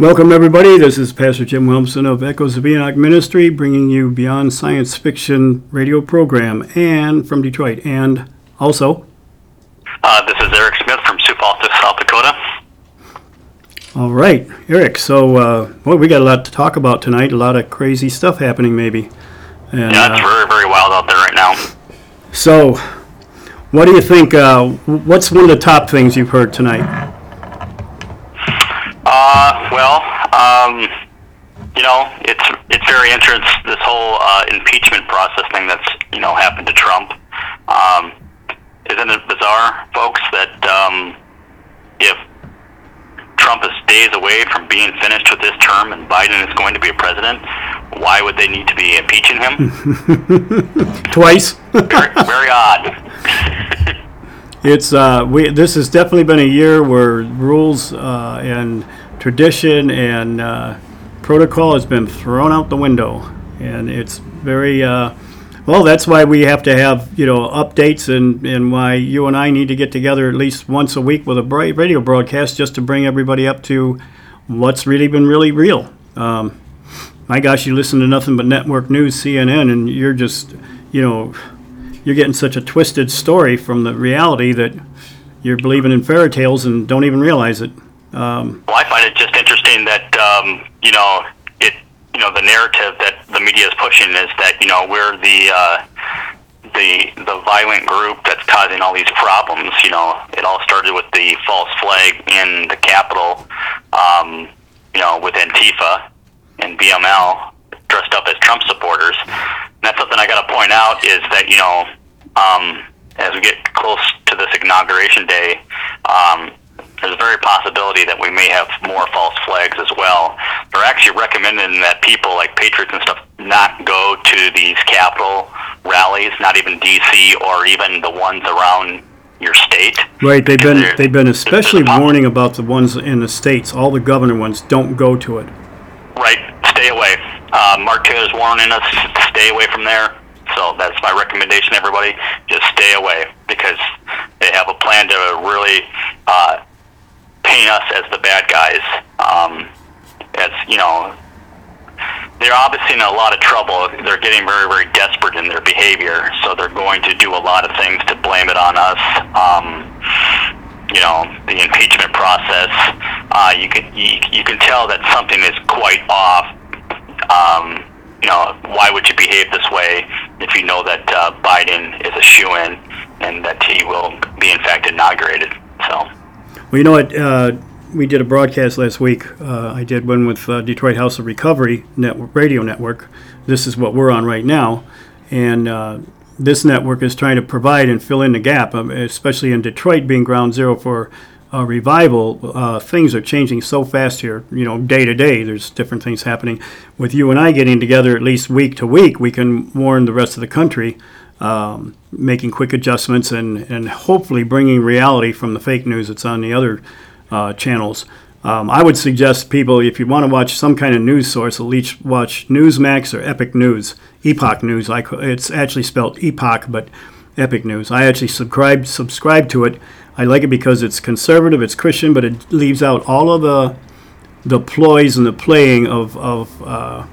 Welcome, everybody. This is Pastor Jim Williamson of Echoes of Enoch Ministry, bringing you Beyond Science Fiction radio program, and from Detroit, and also. Uh, this is Eric Smith from Sioux Falls, South Dakota. All right, Eric. So, uh, well, we got a lot to talk about tonight. A lot of crazy stuff happening, maybe. And, yeah, it's uh, very, very wild out there right now. So, what do you think? Uh, what's one of the top things you've heard tonight? Uh, well, um, you know, it's it's very interesting this whole uh, impeachment process thing that's you know happened to Trump. Um, isn't it bizarre, folks, that um, if Trump is days away from being finished with this term and Biden is going to be a president, why would they need to be impeaching him? Twice. very, very odd. It's uh, we. This has definitely been a year where rules uh, and tradition and uh, protocol has been thrown out the window, and it's very. Uh, well, that's why we have to have you know updates, and, and why you and I need to get together at least once a week with a radio broadcast just to bring everybody up to what's really been really real. Um, my gosh, you listen to nothing but network news, CNN, and you're just you know you're getting such a twisted story from the reality that you're believing in fairy tales and don't even realize it. Um, well, I find it just interesting that um, you know it. You know, the narrative that the media is pushing is that you know we're the uh, the the violent group that's causing all these problems. You know, it all started with the false flag in the Capitol. Um, you know, with Antifa and BML dressed up as Trump supporters. And that's something I got to point out is that you know um, as we get close to this inauguration day, um, there's a very possibility that we may have more false flags as well. They're actually recommending that people like patriots and stuff not go to these capital rallies, not even DC or even the ones around your state. Right, they've been they've been especially warning about the ones in the states. All the governor ones don't go to it. Right, stay away. Uh, Mark Taylor's warning us to stay away from there. So that's my recommendation, everybody. Just stay away because they have a plan to really uh, paint us as the bad guys. Um, as you know, they're obviously in a lot of trouble. They're getting very, very desperate in their behavior, so they're going to do a lot of things to blame it on us. Um, you know, the impeachment process. Uh, you can you, you can tell that something is quite off. Um, you know, why would you behave this way if you know that uh, Biden is a shoe in and that he will be, in fact, inaugurated? So. Well, you know what? Uh, we did a broadcast last week. Uh, I did one with uh, Detroit House of Recovery Network, Radio Network. This is what we're on right now. And uh, this network is trying to provide and fill in the gap, um, especially in Detroit being ground zero for uh, revival, uh, things are changing so fast here. You know, day to day, there's different things happening. With you and I getting together at least week to week, we can warn the rest of the country, um, making quick adjustments and, and hopefully bringing reality from the fake news that's on the other uh, channels. Um, I would suggest people, if you want to watch some kind of news source, at least watch Newsmax or Epic News, Epoch News. I, it's actually spelled Epoch, but Epic News. I actually subscribe subscribe to it I like it because it's conservative, it's Christian, but it leaves out all of the the ploys and the playing of of uh,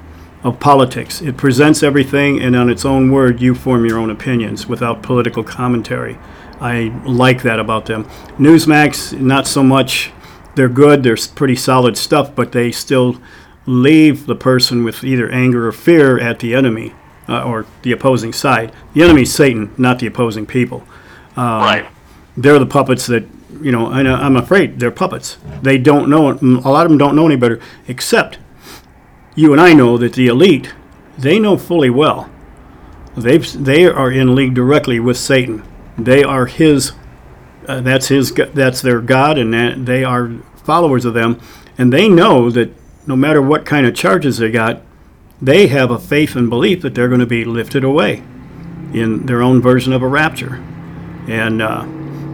of politics. It presents everything, and on its own word, you form your own opinions without political commentary. I like that about them. Newsmax, not so much. They're good. They're pretty solid stuff, but they still leave the person with either anger or fear at the enemy uh, or the opposing side. The enemy is Satan, not the opposing people. Um, right they're the puppets that you know. And I'm afraid they're puppets. They don't know. A lot of them don't know any better, except you and I know that the elite, they know fully well. They they are in league directly with Satan. They are his. Uh, that's his. That's their god, and that they are followers of them, and they know that no matter what kind of charges they got, they have a faith and belief that they're going to be lifted away in their own version of a rapture, and. Uh,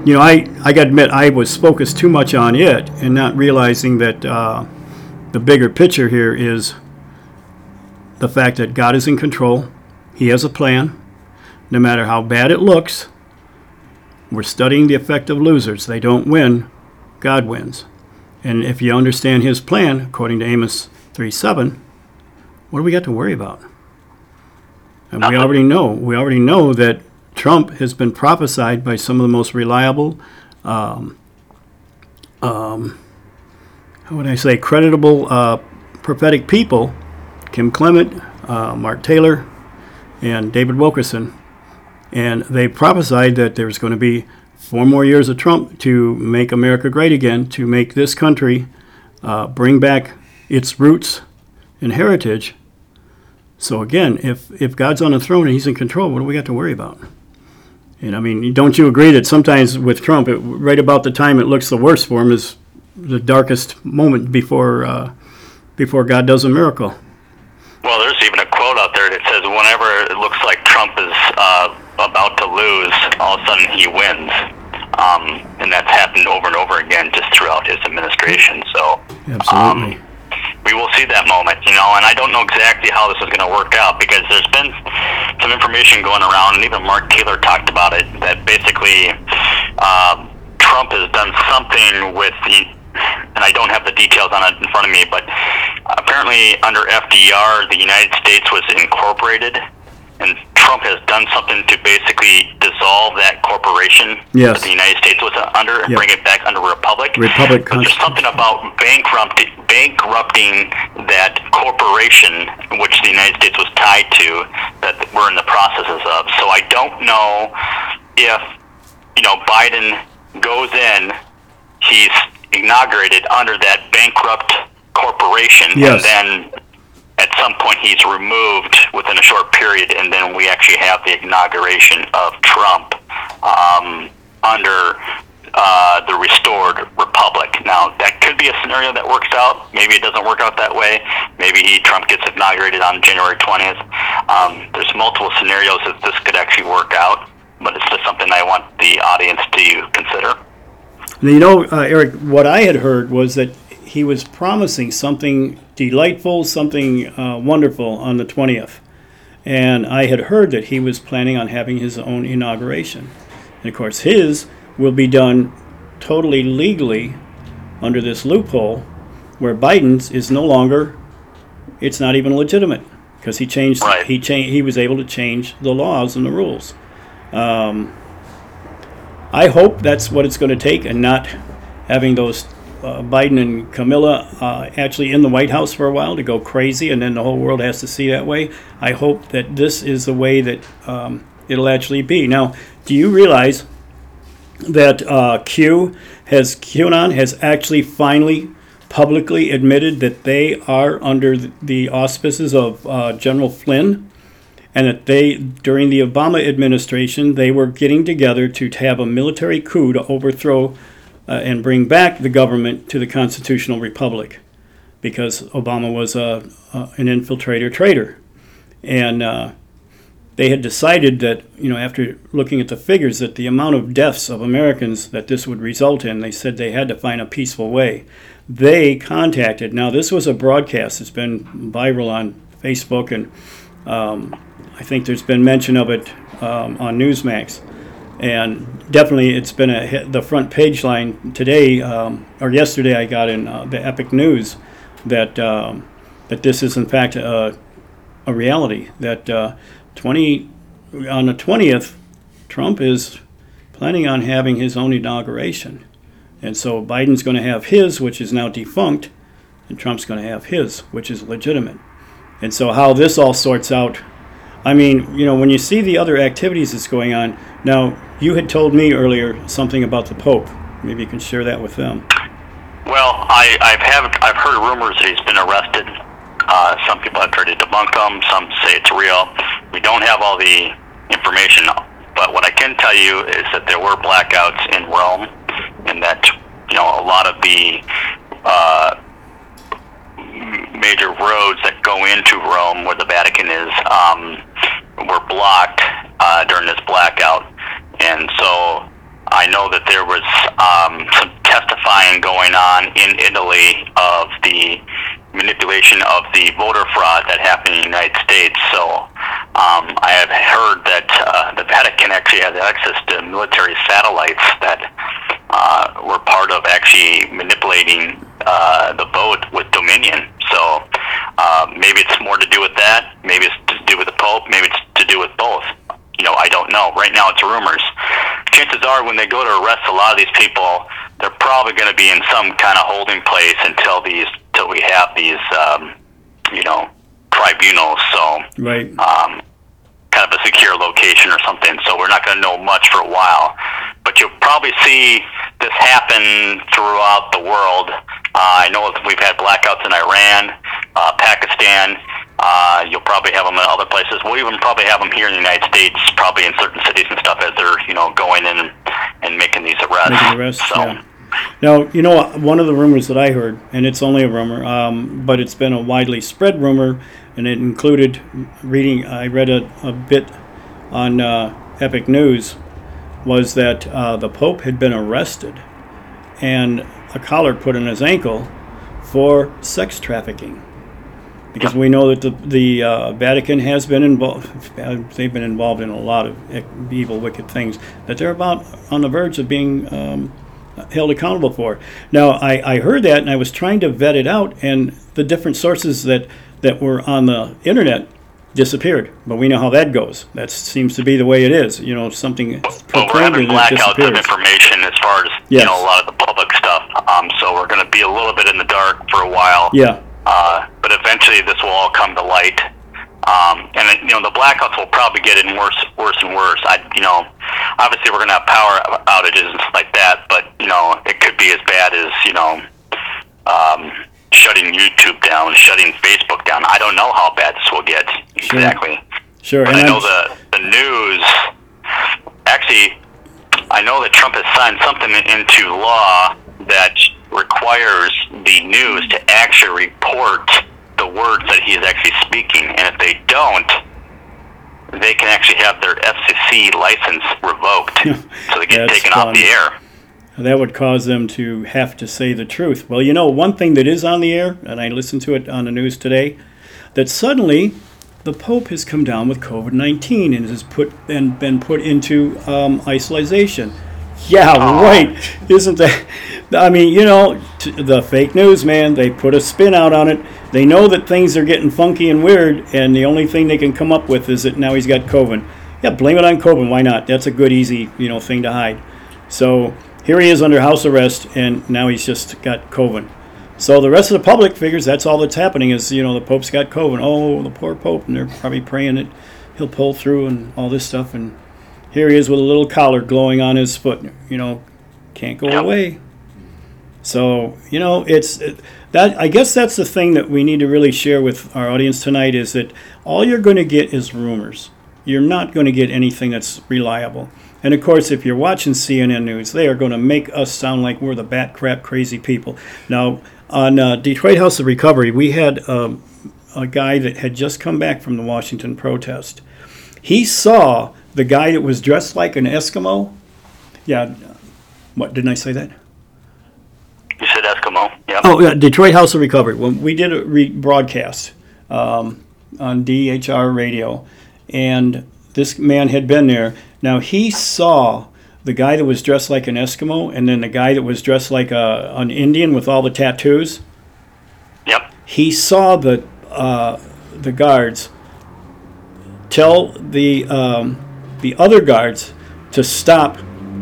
you know, I, I got to admit, I was focused too much on it and not realizing that uh, the bigger picture here is the fact that God is in control. He has a plan. No matter how bad it looks, we're studying the effect of losers. They don't win, God wins. And if you understand his plan, according to Amos 3 7, what do we got to worry about? And we already know, we already know that Trump has been prophesied by some of the most reliable, um, um, how would I say, creditable uh, prophetic people, Kim Clement, uh, Mark Taylor, and David Wilkerson. And they prophesied that there's going to be four more years of Trump to make America great again, to make this country uh, bring back its roots and heritage. So again, if if God's on the throne and He's in control, what do we got to worry about? And I mean, don't you agree that sometimes with Trump, it, right about the time it looks the worst for him is the darkest moment before uh, before God does a miracle. Well, there's even a quote out there that says, "Whenever it looks like Trump is uh, about to lose, all of a sudden he wins," um, and that's happened over and over again just throughout his administration. So, Absolutely. um, we will see that moment, you know. And I don't know exactly how this is going to work out because there's been some information going around, and even Mark Taylor talked about it. That basically, um, Trump has done something with the and I don't have the details on it in front of me, but apparently under FDR, the United States was incorporated, and Trump has done something to basically dissolve that corporation Yes. that the United States was under and Yeah. bring it back under republic. Republic But there's something about bankrupting, bankrupting that corporation, which the United States was tied to, that we're in the processes of. So I don't know if you know Biden goes in, he's inaugurated under that bankrupt corporation, Yes. and then at some point he's removed within a short period, and then we actually have the inauguration of Trump um, under uh, the restored republic. Now that could be a scenario that works out. Maybe it doesn't work out that way. Maybe he, Trump gets inaugurated on January twentieth. Um, there's multiple scenarios that this could actually work out, but it's just something I want the audience to consider. You know, uh, Eric, what I had heard was that he was promising something delightful, something uh, wonderful on the 20th. And I had heard that he was planning on having his own inauguration. And of course, his will be done totally legally under this loophole where Biden's is no longer, it's not even legitimate because he changed, Right. he, cha- he was able to change the laws and the rules. I hope that's what it's going to take, and not having those uh, Biden and Camilla uh, actually in the White House for a while to go crazy, and then the whole world has to see that way. I hope that this is the way that um, it'll actually be. Now, do you realize that uh, Q has QAnon has actually finally publicly admitted that they are under the auspices of uh, General Flynn? And that they during the Obama administration they were getting together to have a military coup to overthrow uh, and bring back the government to the constitutional republic. Because Obama was a, a an infiltrator traitor. And uh, they had decided that you know after looking at the figures that the amount of deaths of Americans that this would result in they said they had to find a peaceful way. They contacted now this was a broadcast that's been viral on Facebook and um, I think there's been mention of it um, on Newsmax, and definitely it's been a hit, the front page line today um, or yesterday. I got in uh, the Epic News that um, that this is in fact a, a reality. That uh, 20 on the 20th, Trump is planning on having his own inauguration, and so Biden's going to have his, which is now defunct, and Trump's going to have his, which is legitimate. And so, how this all sorts out, I mean, you know, when you see the other activities that's going on, now, you had told me earlier something about the Pope. Maybe you can share that with them. Well, I, I've have I've heard rumors that he's been arrested. Uh, some people have tried to debunk them. Some say it's real. We don't have all the information, but what I can tell you is that there were blackouts in Rome, and that you know a lot of the uh, major roads that go into Rome, where the Vatican is, um, were blocked uh, during this blackout, and so I know that there was um, some testifying going on in Italy of the manipulation of the voter fraud that happened in the United States. So Um, I have heard that uh, the Vatican actually has access to military satellites that uh, were part of actually manipulating uh, the vote with Dominion. So uh, maybe it's more to do with that. Maybe it's to do with the Pope. Maybe it's to do with both. You know, I don't know. Right now, it's rumors. Chances are, when they go to arrest a lot of these people, they're probably going to be in some kind of holding place until these, till we have these, um, you know, tribunals. So Right. um, kind of a secure location or something. So we're not going to know much for a while. But you'll probably see this happen throughout the world. Uh, I know we've had blackouts in Iran, uh, Pakistan. Uh, you'll probably have them in other places. We'll even probably have them here in the United States, probably in certain cities and stuff, as they're you know going in and, and making these arrests. Making arrests, so, yeah. Now, you know, one of the rumors that I heard, and it's only a rumor, um, but it's been a widely spread rumor, and it included reading, I read a, a bit on uh, Epic News, was that uh, the Pope had been arrested and a collar put on his ankle for sex trafficking. Because we know that the, the uh, Vatican has been involved, they've been involved in a lot of evil, wicked things that they're about on the verge of being um, held accountable for. Now, I, I heard that and I was trying to vet it out, and the different sources that, that were on the internet disappeared. But we know how that goes. That seems to be the way it is. You know, something But we're proclaimed having and it blackouts of information as far as Yes. you know a lot of the public stuff. Um, so we're going to be a little bit in the dark for a while. Yeah, Uh, but eventually, this will all come to light. Um, and you know the blackouts will probably get in worse, worse and worse. I, you know, obviously we're going to have power outages and stuff like that, but you know it could be as bad as you know um, shutting YouTube down, shutting Facebook down. I don't know how bad this will get Sure. exactly. sure. But And I know I'm- the the news. Actually, I know that Trump has signed something into law that requires the news to actually report the words that he is actually speaking, and if they don't, they can actually have their FCC license revoked, so they get taken off the air. that would cause them to have to say the truth. Well, you know, one thing that is on the air, and I listened to it on the news today, that suddenly the Pope has come down with COVID nineteen and has put and been put into um, isolation. Yeah, right. Isn't that? I mean, you know, t- the fake news, man. They put a spin out on it. They know that things are getting funky and weird, and the only thing they can come up with is that now he's got COVID. Yeah, blame it on COVID. Why not? That's a good, easy, you know, thing to hide. So here he is under house arrest, and now he's just got COVID. So the rest of the public figures that's all that's happening is you know the Pope's got COVID. Oh, the poor Pope, and they're probably praying that he'll pull through and all this stuff. And here he is with a little collar glowing on his foot. You know, can't go Yep. away. So you know, it's it, that. I guess that's the thing that we need to really share with our audience tonight is that all you're going to get is rumors. You're not going to get anything that's reliable. And of course, if you're watching CNN News, they are going to make us sound like we're the bat crap crazy people. Now, on uh, Detroit House of Recovery, we had um, a guy that had just come back from the Washington protest. He saw the guy that was dressed like an Eskimo. Yeah, what didn't I say that? Eskimo. Yep. Oh, yeah, Detroit House of Recovery. When we did a re- broadcast um, on DHR radio, and this man had been there. Now he saw the guy that was dressed like an Eskimo, and then the guy that was dressed like a, an Indian with all the tattoos. Yep. He saw the uh, the guards tell the um, the other guards to stop,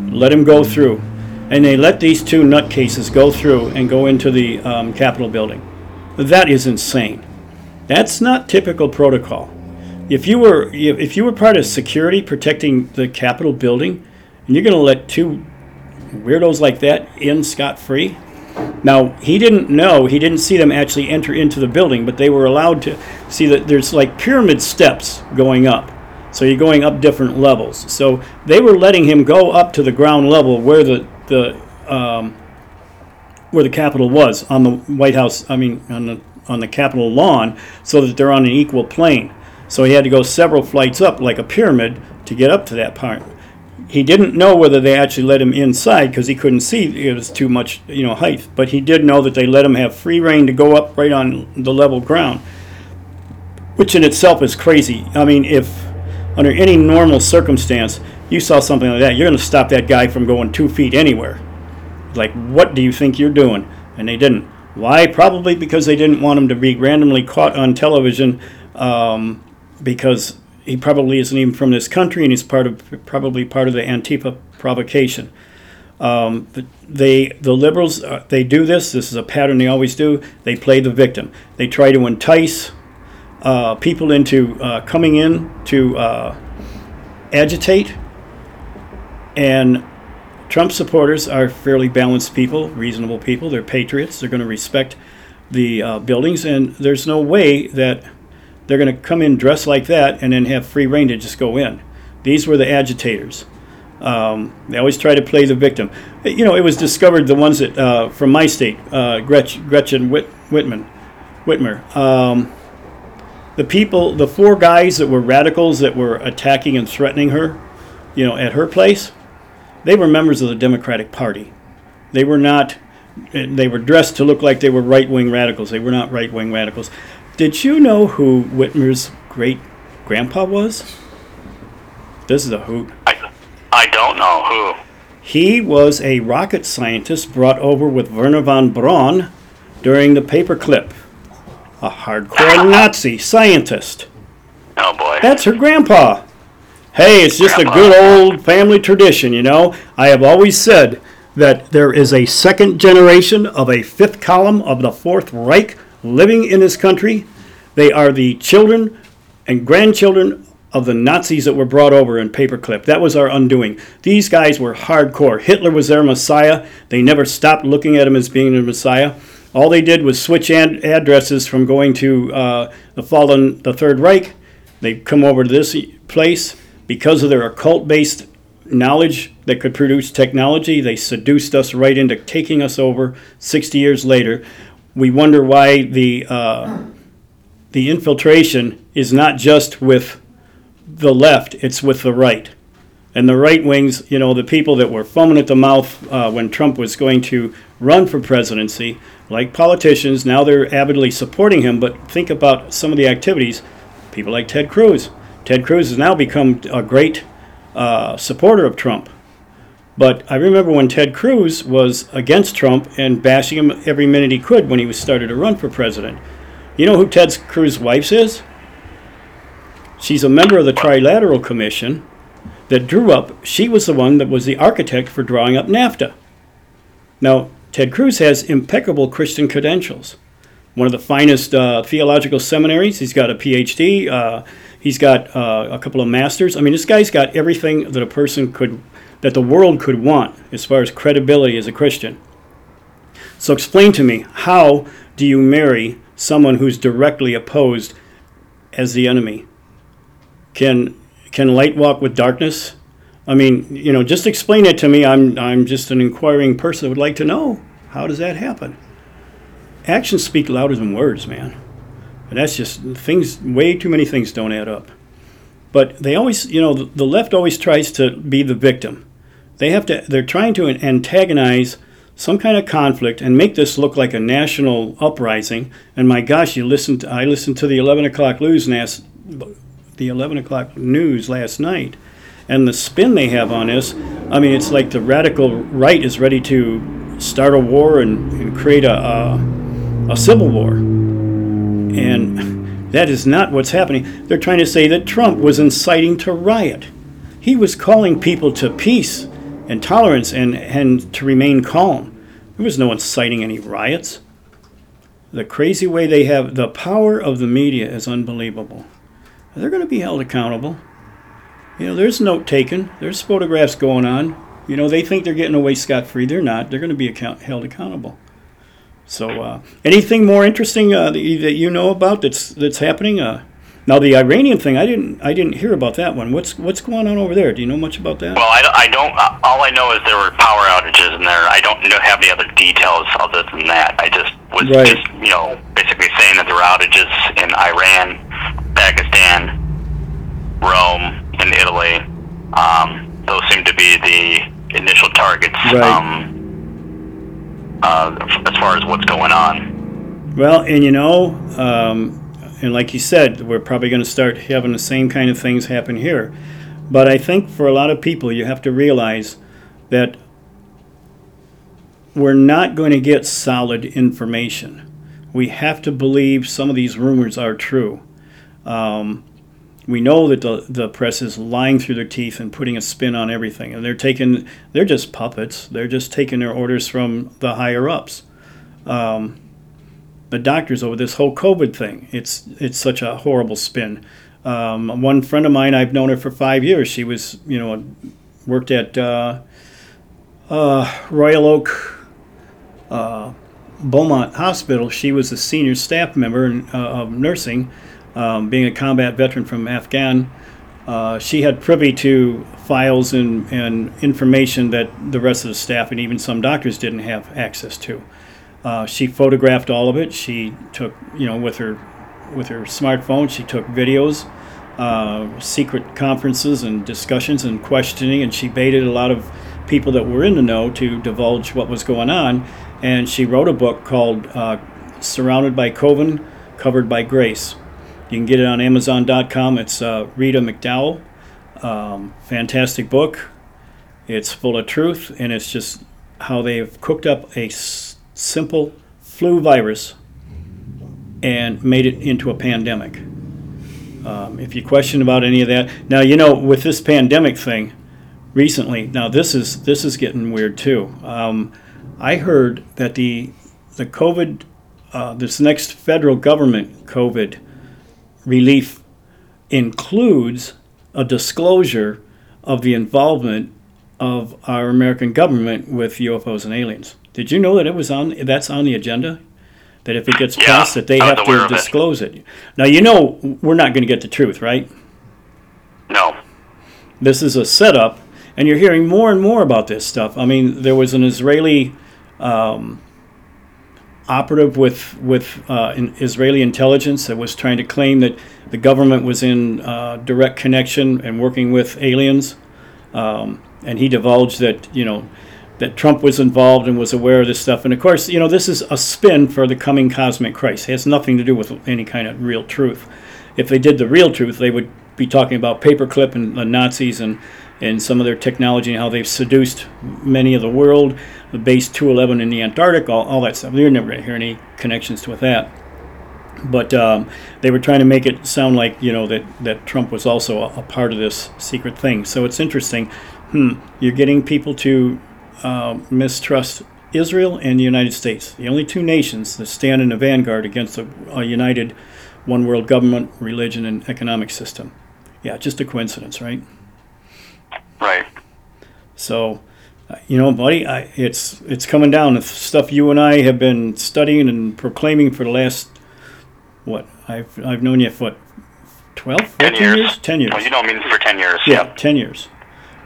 let him go through, and they let these two nutcases go through and go into the um, Capitol building. That is insane. That's not typical protocol. If you were if you were part of security protecting the Capitol building, and you're going to let two weirdos like that in scot free, now, he didn't know, he didn't see them actually enter into the building, but they were allowed to see that there's like pyramid steps going up. So you're going up different levels. So they were letting him go up to the ground level where the, the um, where the Capitol was on the White House, I mean, on the, on the Capitol lawn, so that they're on an equal plane. So he had to go several flights up, like a pyramid, to get up to that part. He didn't know whether they actually let him inside because he couldn't see it was too much you know height. But he did know that they let him have free reign to go up right on the level ground which in itself is crazy. I mean if under any normal circumstance, you saw something like that, you're going to stop that guy from going two feet anywhere. Like, what do you think you're doing? And they didn't. Why? Probably because they didn't want him to be randomly caught on television um, because he probably isn't even from this country and he's part of probably part of the Antifa provocation. Um, they the liberals uh, they do this. This is a pattern they always do. They play the victim. They try to entice uh, people into uh, coming in to uh, agitate. And Trump supporters are fairly balanced people, reasonable people. They're patriots. They're going to respect the uh, buildings, and there's no way that they're going to come in dressed like that and then have free reign to just go in. These were the agitators. Um, they always try to play the victim. You know, it was discovered the ones that uh, from my state, uh, Gretchen, Gretchen Whit, Whitman, Whitmer. Um, the people, the four guys that were radicals that were attacking and threatening her, you know, at her place, they were members of the Democratic Party. They were not. They were dressed to look like they were right wing radicals. They were not right wing radicals. Did you know who Whitmer's great grandpa was? This is a hoot. I, I don't know who. He was a rocket scientist brought over with Wernher von Braun during the paperclip. A hardcore Nazi scientist. Oh boy. That's her grandpa. Hey, it's just Grandpa. a good old family tradition, you know. I have always said that there is a second generation of a fifth column of the Fourth Reich living in this country. They are the children and grandchildren of the Nazis that were brought over in paperclip. That was our undoing. These guys were hardcore. Hitler was their messiah. They never stopped looking at him as being the messiah. All they did was switch ad- addresses from going to uh, the fallen, the Third Reich. They come over to this place because of their occult-based knowledge that could produce technology. They seduced us right into taking us over. Sixty years later, we wonder why the uh, the infiltration is not just with the left; it's with the right. And the right wings, you know, the people that were foaming at the mouth uh, when Trump was going to run for presidency, like politicians, now they're avidly supporting him. But think about some of the activities. People like Ted Cruz. Ted Cruz has now become a great uh, supporter of Trump. But I remember when Ted Cruz was against Trump and bashing him every minute he could when he was started to run for president. You know who Ted Cruz's wife is? She's a member of the Trilateral Commission that drew up, she was the one that was the architect for drawing up NAFTA. Now, Ted Cruz has impeccable Christian credentials. One of the finest uh, theological seminaries. He's got a PhD. Uh, he's got uh, a couple of masters. I mean, this guy's got everything that a person could, that the world could want as far as credibility as a Christian. So explain to me, how do you marry someone who's directly opposed as the enemy? Can can light walk with darkness? I mean, you know, just explain it to me. I'm I'm just an inquiring person that would like to know how does that happen? Actions speak louder than words, man. And that's just things. Way too many things don't add up. But they always, you know, the, left always tries to be the victim. They have to. They're trying to antagonize some kind of conflict and make this look like a national uprising. And my gosh, you listened. To, I listened to the 11 o'clock news last, the 11 o'clock news last night, and the spin they have on this. I mean, it's like the radical right is ready to start a war and, and create a, a a civil war. And that is not what's happening. They're trying to say that Trump was inciting to riot. He was calling people to peace and tolerance and, and to remain calm. There was no inciting any riots. The crazy way they have the power of the media is unbelievable. They're going to be held accountable. You know, there's note taken, there's photographs going on. You know, they think they're getting away scot free. They're not. They're going to be account- held accountable. So, uh, anything more interesting uh, that, you, that you know about that's that's happening? Uh, now, the Iranian thing, I didn't I didn't hear about that one. What's what's going on over there? Do you know much about that? Well, I, don't- I don't. uh, All I know is there were power outages in there. I don't know, have any other details other than that. I just was Right. just you know basically saying that there were outages in Iran, Pakistan, Rome, and Italy. Um, those seem to be the initial targets. Right. Um, uh, as far as what's going on. Well, and you know, um, and like you said, we're probably going to start having the same kind of things happen here. But I think for a lot of people, you have to realize that we're not going to get solid information. We have to believe some of these rumors are true. Um, we know that the, the press is lying through their teeth and putting a spin on everything, and they're taking they're just puppets. They're just taking their orders from the higher ups. Um, the doctors over this whole COVID thing. It's it's such a horrible spin. Um, one friend of mine, I've known her for five years. She was, you know, worked at uh, uh, Royal Oak uh, Beaumont Hospital. She was a senior staff member in, uh, of nursing, um, being a combat veteran from Afghan. Uh, she had privy to files and, and information that the rest of the staff and even some doctors didn't have access to. Uh, she photographed all of it. She took, you know, with her with her smartphone, she took videos, uh, secret conferences and discussions and questioning, and she baited a lot of people that were in the know to divulge what was going on. And she wrote a book called uh, "Surrounded by Coven, Covered by Grace." You can get it on Amazon.com. It's uh, Rita McDowell. Um, fantastic book. It's full of truth, and it's just how they've cooked up a s- simple flu virus and made it into a pandemic. Um, if you question about any of that, now you know with this pandemic thing recently. Now this is this is getting weird too. Um, I heard that the the COVID uh, this next federal government COVID relief includes a disclosure of the involvement of our American government with UFOs and aliens. Did you know that it was on that's on the agenda? That if it gets Yeah, passed, that they have to of it. disclose it. Now you know we're not going to get the truth, right? No. This is a setup, and you're hearing more and more about this stuff. I mean, there was an Israeli um, operative with with uh, in Israeli intelligence that was trying to claim that the government was in uh, direct connection and working with aliens, um, and he divulged that you know that Trump was involved and was aware of this stuff. And of course, you know this is a spin for the coming cosmic Christ. It has nothing to do with any kind of real truth. If they did the real truth, they would be talking about paperclip and the Nazis and and some of their technology and how they've seduced many of the world, the base 211 in the Antarctic, all, all that stuff. You're never going to hear any connections with that. But um, they were trying to make it sound like you know that, that Trump was also a, a part of this secret thing. So it's interesting. Hmm, you're getting people to uh, mistrust Israel and the United States, the only two nations that stand in the vanguard against a, a united one world government, religion, and economic system. Yeah, just a coincidence, right? Right. So, you know, buddy, I, it's it's coming down. It's stuff you and I have been studying and proclaiming for the last what? I've I've known you for what, 12, 14 Ten years. Ten years. Well, you know me for ten years. yeah, Yep. ten years.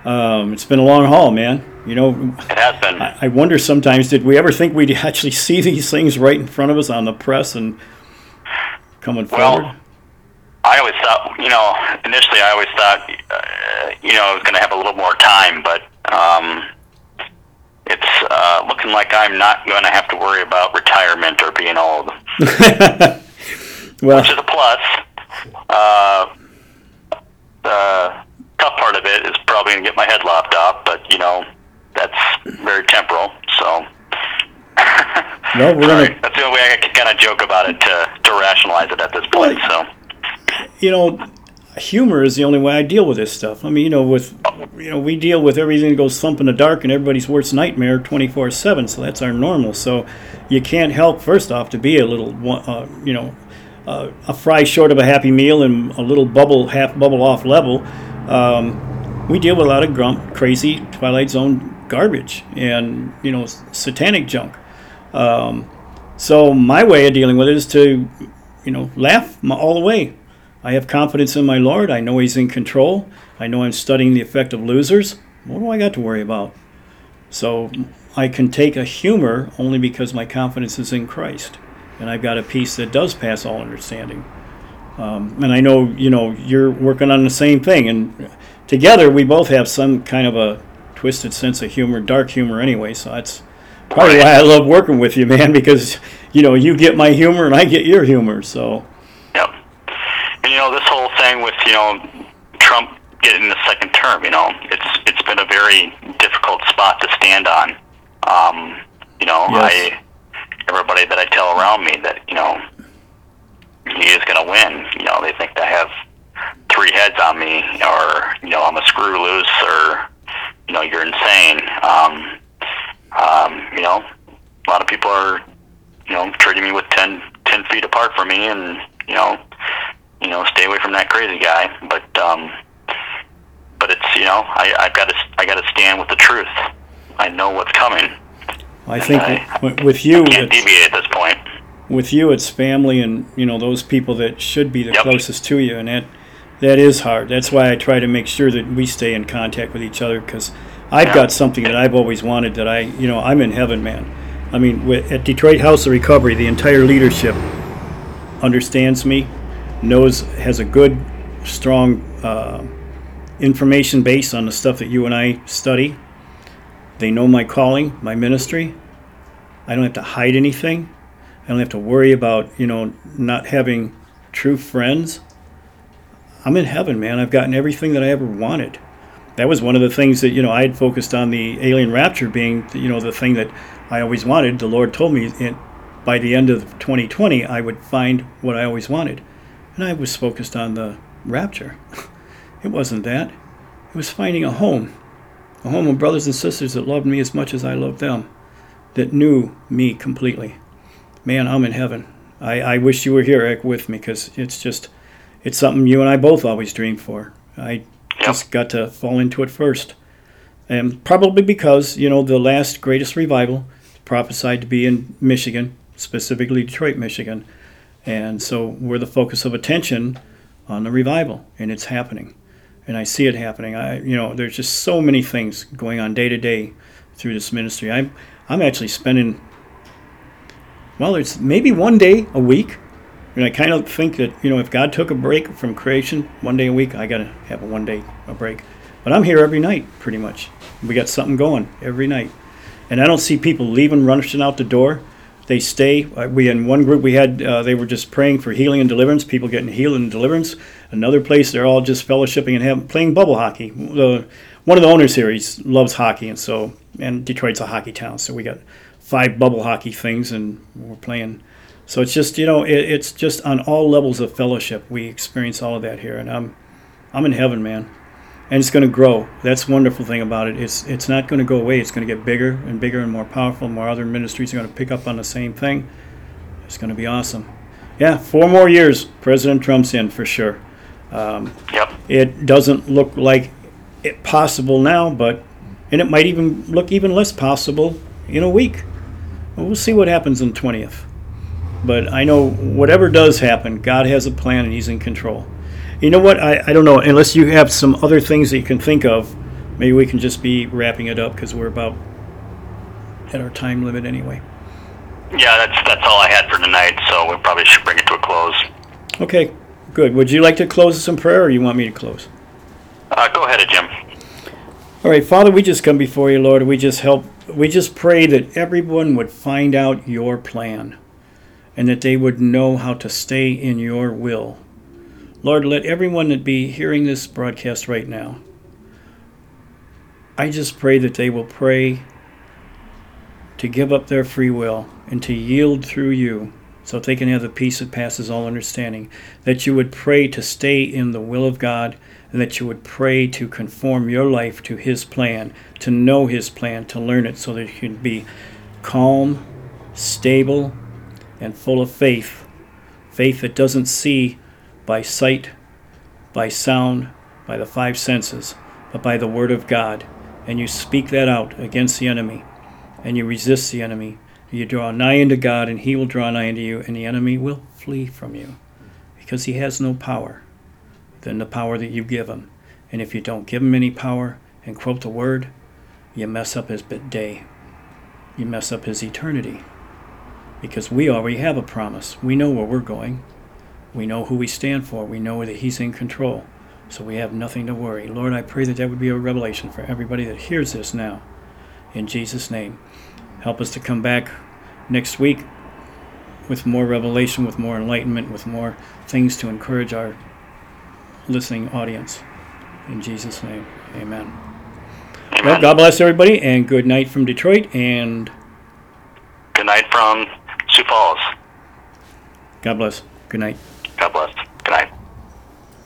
Um, it's been a long haul, man. You know, It has been. I, I wonder sometimes did we ever think we'd actually see these things right in front of us on the press and coming Well, forward? I always thought, you know, initially I always thought, uh, you know, I was going to have a little more time, but um, it's uh, looking like I'm not going to have to worry about retirement or being old, well, which is a plus. Uh, the tough part of it is probably going to get my head lopped off, but you know, that's very temporal. So. Well, we're Sorry, gonna- That's the only way I can kind of joke about it to, to rationalize it at this point. So. You know, humor is the only way I deal with this stuff. I mean, you know, with you know, we deal with everything that goes thump in the dark and everybody's worst nightmare 24/7. So that's our normal. So you can't help first off to be a little, uh, you know, uh, a fry short of a happy meal and a little bubble half bubble off level. Um, we deal with a lot of grump, crazy Twilight Zone garbage and you know satanic junk. Um, so my way of dealing with it is to, you know, laugh all the way. I have confidence in my Lord. I know He's in control. I know I'm studying the effect of losers. What do I got to worry about? So I can take a humor only because my confidence is in Christ, and I've got a peace that does pass all understanding. Um, and I know you know you're working on the same thing, and together we both have some kind of a twisted sense of humor, dark humor anyway. So that's probably why I love working with you, man, because you know you get my humor and I get your humor. So this whole thing with you know Trump getting the second term, you know, it's it's been a very difficult spot to stand on. Um, you know, Yes. I everybody that I tell around me that you know he is going to win. You know, they think I have three heads on me, or you know, I'm a screw loose, or you know, you're insane. Um, um, you know, a lot of people are, you know, treating me with 10, 10 feet apart from me, and you know, you know, stay away from that crazy guy. But, um, but it's you know, I, I've got to, I got to stand with the truth. I know what's coming. I think I- with you, I Can't deviate at this point. with you, it's family and you know those people that should be the Yep. closest to you, and that that is hard. That's why I try to make sure that we stay in contact with each other because I've Yeah. got something that I've always wanted. That I, you know, I'm in heaven, man. I mean, with, at Detroit House of Recovery, the entire leadership understands me, knows, has a good, strong uh, information base on the stuff that you and I study. They know my calling, my ministry. I don't have to hide anything. I don't have to worry about, you know, not having true friends. I'm in heaven, man. I've gotten everything that I ever wanted. That was one of the things that, you know, I had focused on the alien rapture being, you know, the thing that I always wanted. The Lord told me it, by the end of 2020, I would find what I always wanted. And I was focused on the rapture. It wasn't that. It was finding a home. A home of brothers and sisters that loved me as much as I loved them, that knew me completely man, I'm in heaven. I, I wish you were here Eric, with me because it's just, it's something you and I both always dreamed for. I just got to fall into it first. And probably because, you know, the last greatest revival prophesied to be in Michigan, specifically Detroit, Michigan. And so we're the focus of attention on the revival, and it's happening. And I see it happening. I, you know, there's just so many things going on day to day through this ministry. I'm, I'm actually spending well, it's maybe one day a week. And I kind of think that, you know, if God took a break from creation one day a week, I got to have a one day a break. But I'm here every night, pretty much. We got something going every night. And I don't see people leaving, rushing out the door. They stay. Uh, We in one group we had uh, they were just praying for healing and deliverance, people getting healed and deliverance. Another place they're all just fellowshipping and have, playing bubble hockey. The one of the owners here he loves hockey, and so and Detroit's a hockey town, so we got five bubble hockey things, and we're playing. So it's just you know it, it's just on all levels of fellowship we experience all of that here, and I'm I'm in heaven, man, and it's going to grow. That's the wonderful thing about it. It's it's not going to go away. It's going to get bigger and bigger and more powerful. More other ministries are going to pick up on the same thing. It's going to be awesome. Yeah, four more years. President Trump's in for sure. Um, yep. It doesn't look like it possible now, but and it might even look even less possible in a week. Well, we'll see what happens on twentieth. But I know whatever does happen, God has a plan and He's in control. You know what? I, I don't know unless you have some other things that you can think of. Maybe we can just be wrapping it up because we're about at our time limit anyway. Yeah, that's that's all I had for tonight. So we probably should bring it to a close. Okay, good. Would you like to close us in prayer, or you want me to close? Uh, go ahead, Jim. All right, Father, we just come before you, Lord. We just help. We just pray that everyone would find out your plan, and that they would know how to stay in your will. Lord, let everyone that be hearing this broadcast right now. I just pray that they will pray to give up their free will and to yield through you so that they can have the peace that passes all understanding. That you would pray to stay in the will of God and that you would pray to conform your life to His plan, to know His plan, to learn it so that you can be calm, stable, and full of faith. Faith that doesn't see by sight, by sound, by the five senses, but by the Word of God. And you speak that out against the enemy, and you resist the enemy. You draw nigh unto God, and He will draw nigh unto you, and the enemy will flee from you, because He has no power than the power that you give Him. And if you don't give Him any power and quote the Word, you mess up His day. You mess up His eternity. Because we already have a promise. We know where we're going. We know who we stand for. We know that He's in control. So we have nothing to worry. Lord, I pray that that would be a revelation for everybody that hears this now. In Jesus' name. Help us to come back next week with more revelation, with more enlightenment, with more things to encourage our listening audience. In Jesus' name, amen. Amen. Well, God bless everybody, and good night from Detroit, and Good night from Sioux Falls. God bless. Good night. God bless.